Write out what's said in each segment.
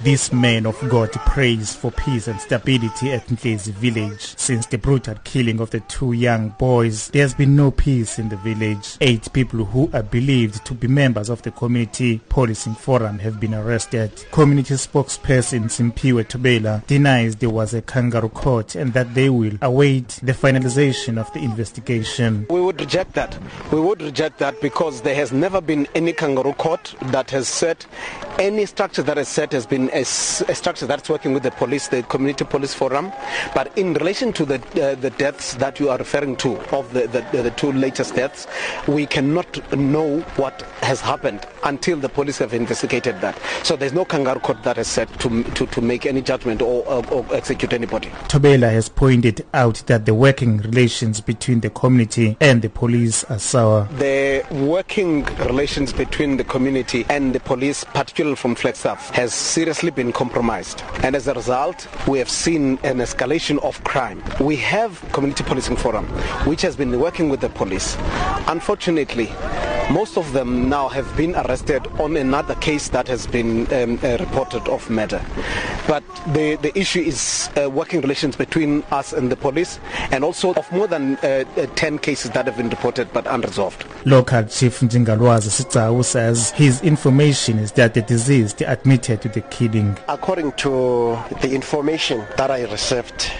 This man of God prays for peace and stability at Ntlezi village. Since the brutal killing of the two young boys, there has been no peace in the village. Eight people who are believed to be members of the community policing forum have been arrested. Community spokesperson Simpiwe Tobela denies there was a kangaroo court and that they will await the finalization of the investigation. We would reject that. We would reject that because there has never been any kangaroo court that has set any structure that is set has been a, a structure that's working with the police, the community police forum. But in relation to the uh, the deaths that you are referring to, of the, the the two latest deaths, we cannot know what has happened until the police have investigated that. So there's no kangaroo court that is set to to, to make any judgment or, or, or execute anybody. Tobela has pointed out that the working relations between the community and the police are sour. The working relations between the community and the police, particularly from Flagstaff, has seriously been compromised. And as a result, we have seen an escalation of crime. We have Community Policing Forum, which has been working with the police. Unfortunately, most of them now have been arrested on another case that has been um, uh, reported of murder. But the, the issue is uh, working relations between us and the police and also of more than uh, uh, 10 cases that have been reported but unresolved. Local Chief Njingalwazi Sitau says his information is that the deceased admitted to the killing. According to the information that I received,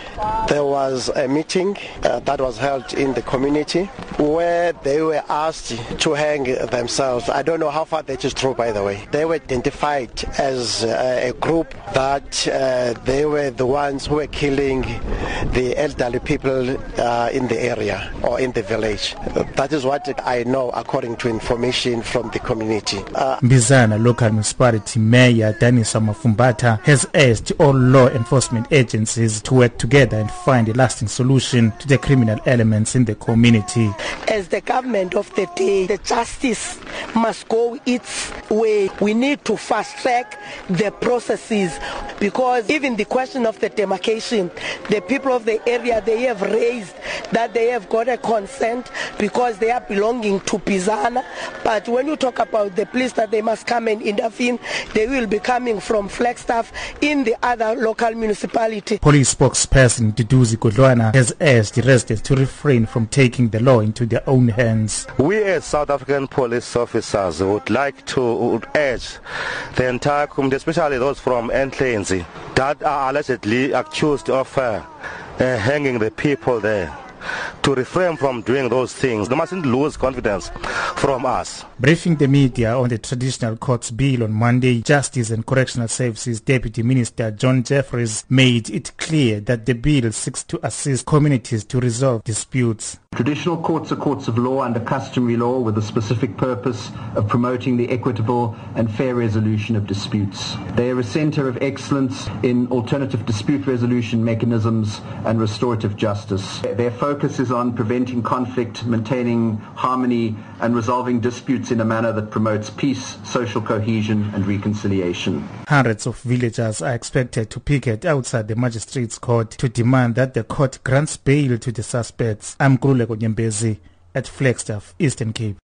there was a meeting uh, that was held in the community where they were asked to hang themselves. I don't know how far that is true, by the way. They were identified as uh, a group that uh, they were the ones who were killing the elderly people uh, in the area or in the village. That is what I know according to information from the community. Uh, Mbizana local municipality mayor Danisa Mafumbata has urged all law enforcement agencies to work together and find a lasting solution to the criminal elements in the community. As the government of the day, the justice must go its way. We need to fast track the processes because even the question of the demarcation, the people of the area, they have raised that they have got a consent because they are belonging to Mbizana. But when you talk about the police that they must come and intervene, they will be coming from Flagstaff in the other local municipality. Police spokesperson Duduzi Godlwana has urged the residents to refrain from taking the law into their own hands. We as South African police officers would like to urge the entire community, especially those from Entlenzi, that are allegedly accused of uh, uh, hanging the people there to refrain from doing those things. They mustn't lose confidence from us. Briefing the media on the traditional courts bill on Monday, Justice and Correctional Services Deputy Minister John Jeffery made it clear that the bill seeks to assist communities to resolve disputes. Traditional courts are courts of law under customary law with the specific purpose of promoting the equitable and fair resolution of disputes. They are a center of excellence in alternative dispute resolution mechanisms and restorative justice. Their focus is on preventing conflict, maintaining harmony and resolving disputes in a manner that promotes peace, social cohesion and reconciliation. Hundreds of villagers are expected to picket outside the magistrates court to demand that the court grants bail to the suspects. I'm Kuleko Nyembezi at Flagstaff, Eastern Cape.